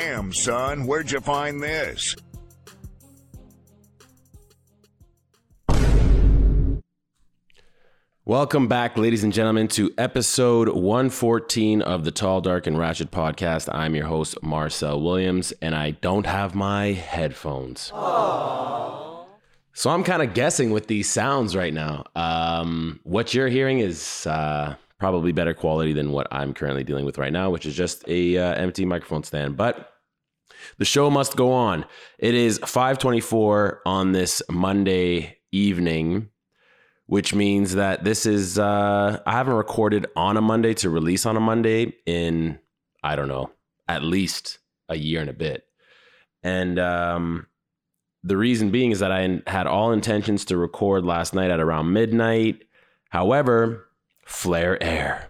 Damn, son, where'd you find this? Welcome back, ladies and gentlemen, to episode 114 of the Tall, Dark, and Ratchet podcast. I'm your host, Marcel Williams, and I don't have my headphones. So I'm kind of guessing with these sounds right now. Um, what you're hearing is uh, probably better quality than what I'm currently dealing with right now, which is just a uh, empty microphone stand. But the show must go on. It is 5:24 on this Monday evening which means that this is uh I haven't recorded on a Monday to release on a Monday in I don't know, at least a year and a bit. And um the reason being is that I had all intentions to record last night at around midnight. However, Flair Air.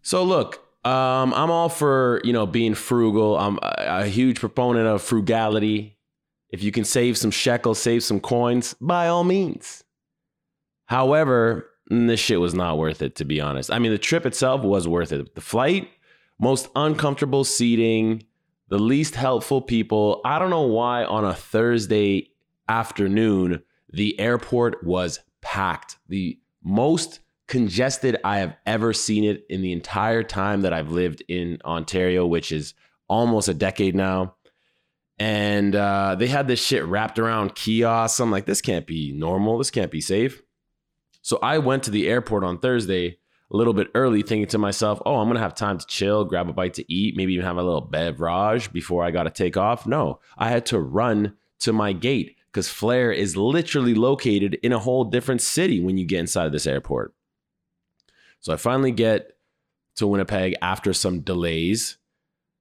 So look, um, I'm all for you know being frugal. I'm a, a huge proponent of frugality. If you can save some shekels, save some coins, by all means. However, this shit was not worth it, to be honest. I mean, the trip itself was worth it. The flight, most uncomfortable seating, the least helpful people. I don't know why on a Thursday afternoon, the airport was packed. The most congested I have ever seen it in the entire time that I've lived in Ontario, which is almost a decade now and uh, they had this shit wrapped around kiosks. I'm like, this can't be normal. This can't be safe. So I went to the airport on Thursday a little bit early, thinking to myself, oh, I'm gonna have time to chill, grab a bite to eat, maybe even have a little beverage before I got to take off. No, I had to run to my gate because Flair is literally located in a whole different city when you get inside of this airport. So I finally get to Winnipeg after some delays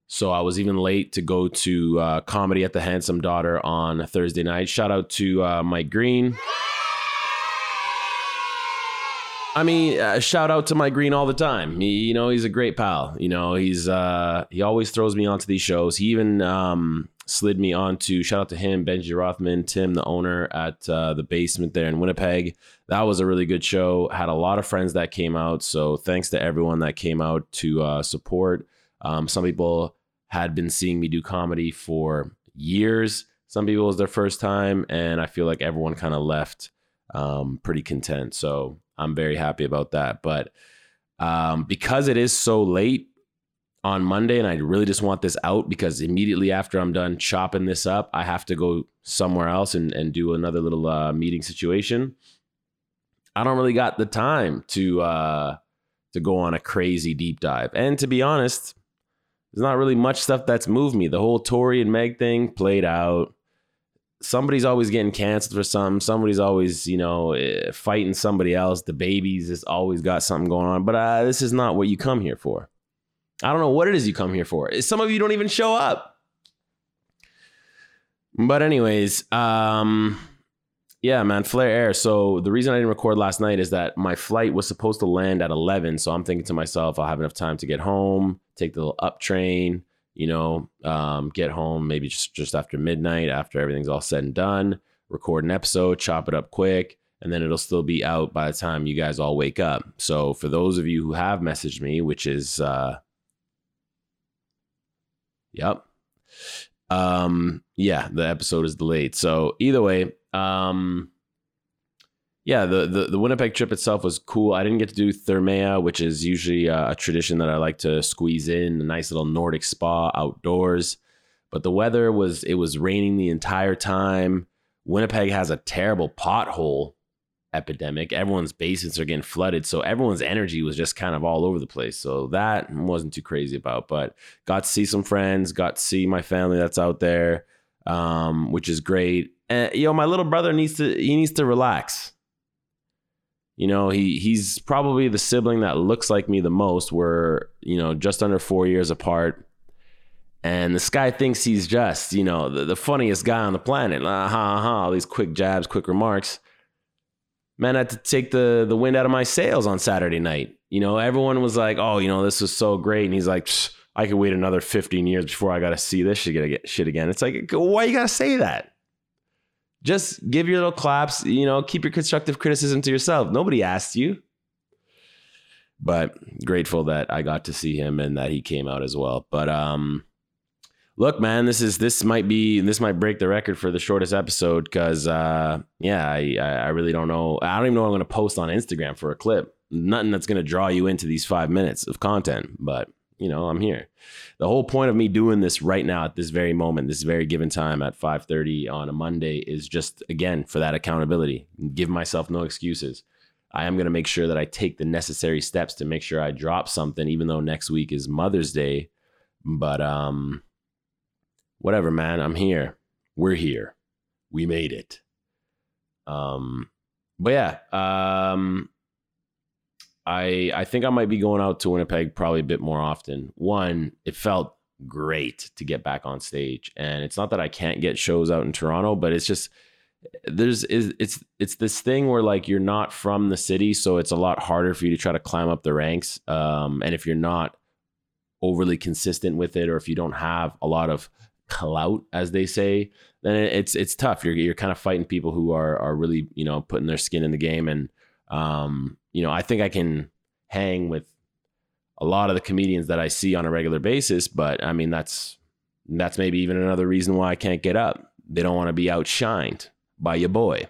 so I was even late to go to uh, comedy at the Handsome Daughter on Thursday night. Shout out to uh, Mike Green. I mean, uh, shout out to my Green all the time. He, you know, he's a great pal. You know, he's uh, he always throws me onto these shows. He even um, slid me onto shout out to him, Benji Rothman, Tim, the owner at uh, the basement there in Winnipeg. That was a really good show. Had a lot of friends that came out. So thanks to everyone that came out to uh, support. Um, some people had been seeing me do comedy for years. Some people was their first time, and I feel like everyone kind of left um, pretty content. So I'm very happy about that. But um, because it is so late on Monday, and I really just want this out because immediately after I'm done chopping this up, I have to go somewhere else and, and do another little uh, meeting situation. I don't really got the time to uh, to go on a crazy deep dive. And to be honest, there's not really much stuff that's moved me. The whole Tory and Meg thing played out. Somebody's always getting canceled for something. Somebody's always, you know, eh, fighting somebody else. The babies has always got something going on. But uh, this is not what you come here for. I don't know what it is you come here for. Some of you don't even show up. But anyways, um, yeah, man, Flair Air. So the reason I didn't record last night is that my flight was supposed to land at 11. So I'm thinking to myself, I'll have enough time to get home, take the little up train, you know, um, get home maybe just, just after midnight, after everything's all said and done, record an episode, chop it up quick, and then it'll still be out by the time you guys all wake up. So for those of you who have messaged me, which is, uh, yep. Um, yeah, the episode is delayed. So either way, um, yeah, the, the, the Winnipeg trip itself was cool. I didn't get to do Thermea, which is usually a, tradition that I like to squeeze in a nice little Nordic spa outdoors. But the weather was it was raining the entire time. Winnipeg has a terrible pothole epidemic. Everyone's basements are getting flooded, so everyone's energy was just kind of all over the place. So that wasn't too crazy about. But got to see some friends, got to see my family that's out there, um, which is great and you know, my little brother needs to he needs to relax. You know, he he's probably the sibling that looks like me the most. We're, you know, just under four years apart. And this guy thinks he's just, you know, the, the funniest guy on the planet. Ha ha ha, all these quick jabs, quick remarks. Man, I had to take the the wind out of my sails on Saturday night. You know, everyone was like, "Oh, you know, this was so great," and he's like, "I could wait another 15 years before I got to see this shit again." It's like, why you gotta say that? Just give your little claps, you know, keep your constructive criticism to yourself. Nobody asked you. but grateful that I got to see him and that he came out as well. But um, look, man, this is this might be this might break the record for the shortest episode because uh, yeah, I I really don't know. I don't even know what I'm to post on Instagram for a clip. Nothing that's to draw you into these five minutes of content, but you know i'm here. The whole point of me doing this right now at this very moment this very given time at 5.30 on a monday is just again for that accountability. Give myself no excuses. I am going to make sure that i take the necessary steps to make sure i drop something even though next week is mother's day. But um whatever man i'm here. We're here. We made it. Um but yeah um I I think I might be going out to Winnipeg probably a bit more often. One, it felt great to get back on stage, and it's not that I can't get shows out in Toronto, but it's just there's is it's it's this thing where like you're not from the city, so it's a lot harder for you to try to climb up the ranks. Um, and if you're not overly consistent with it, or if you don't have a lot of clout, as they say, then it's it's tough. You're you're kind of fighting people who are are really you know putting their skin in the game and um, you know, I think I can hang with a lot of the comedians that I see on a regular basis, but I mean that's that's maybe even another reason why I can't get up. They don't want to be outshined by your boy.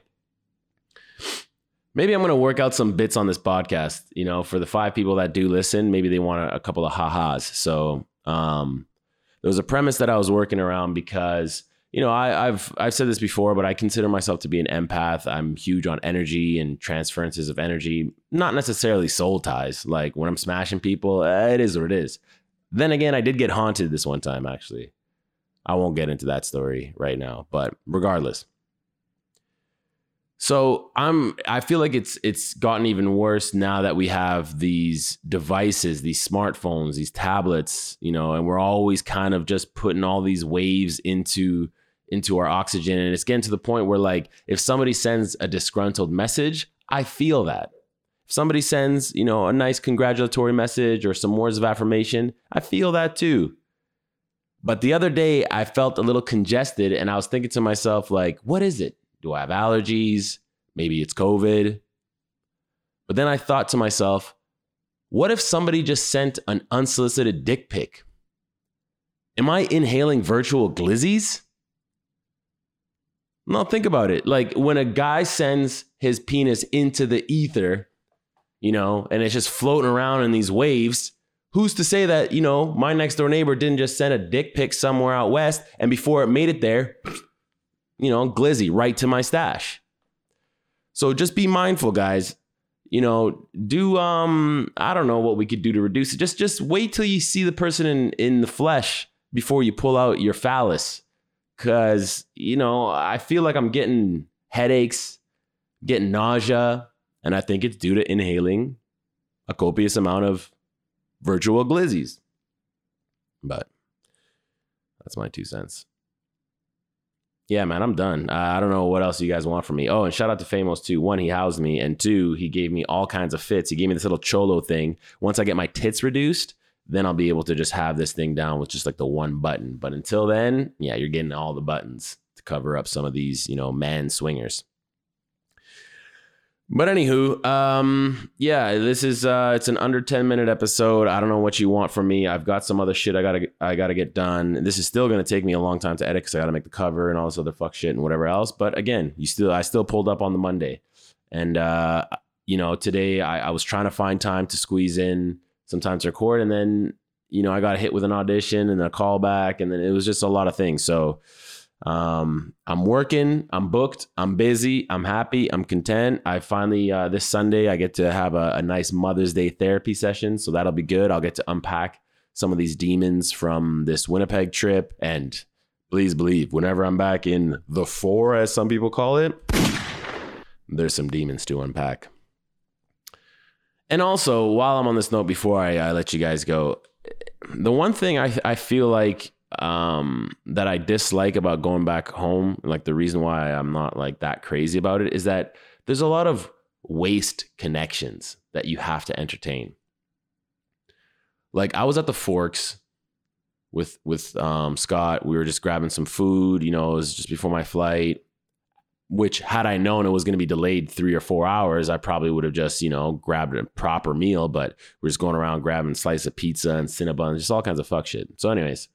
Maybe I'm going to work out some bits on this podcast, you know, for the five people that do listen, maybe they want a, a couple of ha-has. So, um, there was a premise that I was working around because you know, I, have I've said this before, but I consider myself to be an empath. I'm huge on energy and transferences of energy, not necessarily soul ties. Like when I'm smashing people, eh, it is what it is. Then again, I did get haunted this one time. Actually, I won't get into that story right now, but regardless. So I'm I feel like it's it's gotten even worse now that we have these devices, these smartphones, these tablets, you know, and we're always kind of just putting all these waves into into our oxygen. And it's getting to the point where, like, if somebody sends a disgruntled message, I feel that. If somebody sends, you know, a nice congratulatory message or some words of affirmation, I feel that too. But the other day, I felt a little congested and I was thinking to myself, like, what is it? Do I have allergies? Maybe it's COVID. But then I thought to myself, what if somebody just sent an unsolicited dick pic? Am I inhaling virtual glizzies? No, think about it. Like when a guy sends his penis into the ether, you know, and it's just floating around in these waves, who's to say that, you know, my next door neighbor didn't just send a dick pic somewhere out west and before it made it there, you know, glizzy right to my stash. So just be mindful, guys. You know, do um I don't know what we could do to reduce it. Just just wait till you see the person in in the flesh before you pull out your phallus Cause, you know, I feel like I'm getting headaches, getting nausea, and I think it's due to inhaling a copious amount of virtual glizzies. But that's my two cents. Yeah, man, I'm done. I don't know what else you guys want from me. Oh, and shout out to Famos too. One, he housed me, and two, he gave me all kinds of fits. He gave me this little cholo thing. Once I get my tits reduced, then I'll be able to just have this thing down with just like the one button. But until then, yeah, you're getting all the buttons to cover up some of these, you know, man swingers. But anywho, um, yeah, this is uh it's an under 10 minute episode. I don't know what you want from me. I've got some other shit I gotta I gotta get done. This is still gonna take me a long time to edit because I gotta make the cover and all this other fuck shit and whatever else. But again, you still I still pulled up on the Monday. And uh, you know, today I, I was trying to find time to squeeze in sometimes record. And then you know i got hit with an audition and a callback and then it was just a lot of things. So um, i'm working i'm booked i'm busy i'm happy i'm content. I finally uh, this sunday i get to have a, a nice mother's day therapy session so that'll be good. I'll get to unpack some of these demons from this winnipeg trip and please believe whenever i'm back in the four as some people call it there's some demons to unpack and also, while I'm on this note, before I, I let you guys go, the one thing I I feel like um, that I dislike about going back home, like the reason why I'm not like that crazy about it, is that there's a lot of waste connections that you have to entertain. Like I was at the Forks with with um, Scott. We were just grabbing some food. You know, it was just before my flight. Which had I known it was going to be delayed three or four hours, I probably would have just, you know, grabbed a proper meal. But we're just going around grabbing a slice of pizza and Cinnabon, just all kinds of fuck shit. So, anyways,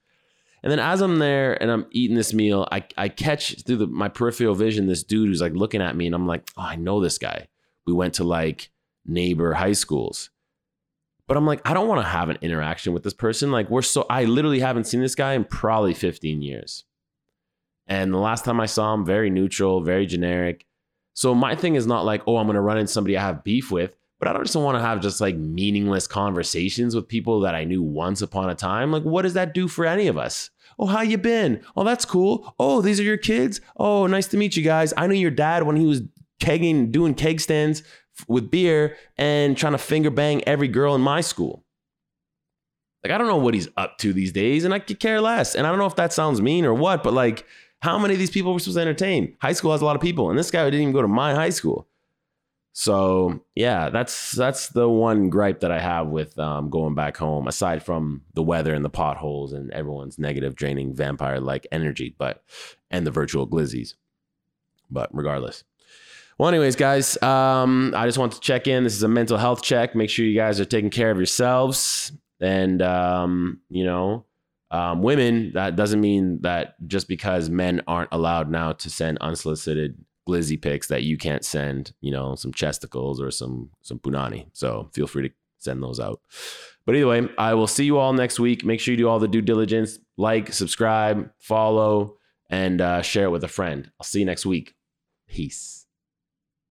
and then as I'm there and I'm eating this meal, I, I catch through the, my peripheral vision this dude who's like looking at me, and I'm like, oh, I know this guy. We went to like neighbor high schools. But I'm like, I don't want to have an interaction with this person. Like, we're so, I literally haven't seen this guy in probably 15 years. And the last time I saw him, very neutral, very generic. So my thing is not like, oh, I'm gonna run into somebody I have beef with, but I don't just want to have just like meaningless conversations with people that I knew once upon a time. Like, what does that do for any of us? Oh, how you been? Oh, that's cool. Oh, these are your kids. Oh, nice to meet you guys. I knew your dad when he was kegging, doing keg stands with beer and trying to finger bang every girl in my school. Like, I don't know what he's up to these days, and I could care less. And I don't know if that sounds mean or what, but like, how many of these people were supposed to entertain? High school has a lot of people, and this guy didn't even go to my high school. So yeah, that's that's the one gripe that I have with um, going back home, aside from the weather and the potholes and everyone's negative, draining vampire-like energy, but and the virtual glizzies. But regardless. Well, anyways, guys, um, I just want to check in. This is a mental health check. Make sure you guys are taking care of yourselves, and um, you know, um, women, that doesn't mean that just because men aren't allowed now to send unsolicited glizzy pics that you can't send, you know, some chesticles or some some punani. So feel free to send those out. But either way, I will see you all next week. Make sure you do all the due diligence, like, subscribe, follow, and uh, share it with a friend. I'll see you next week. Peace.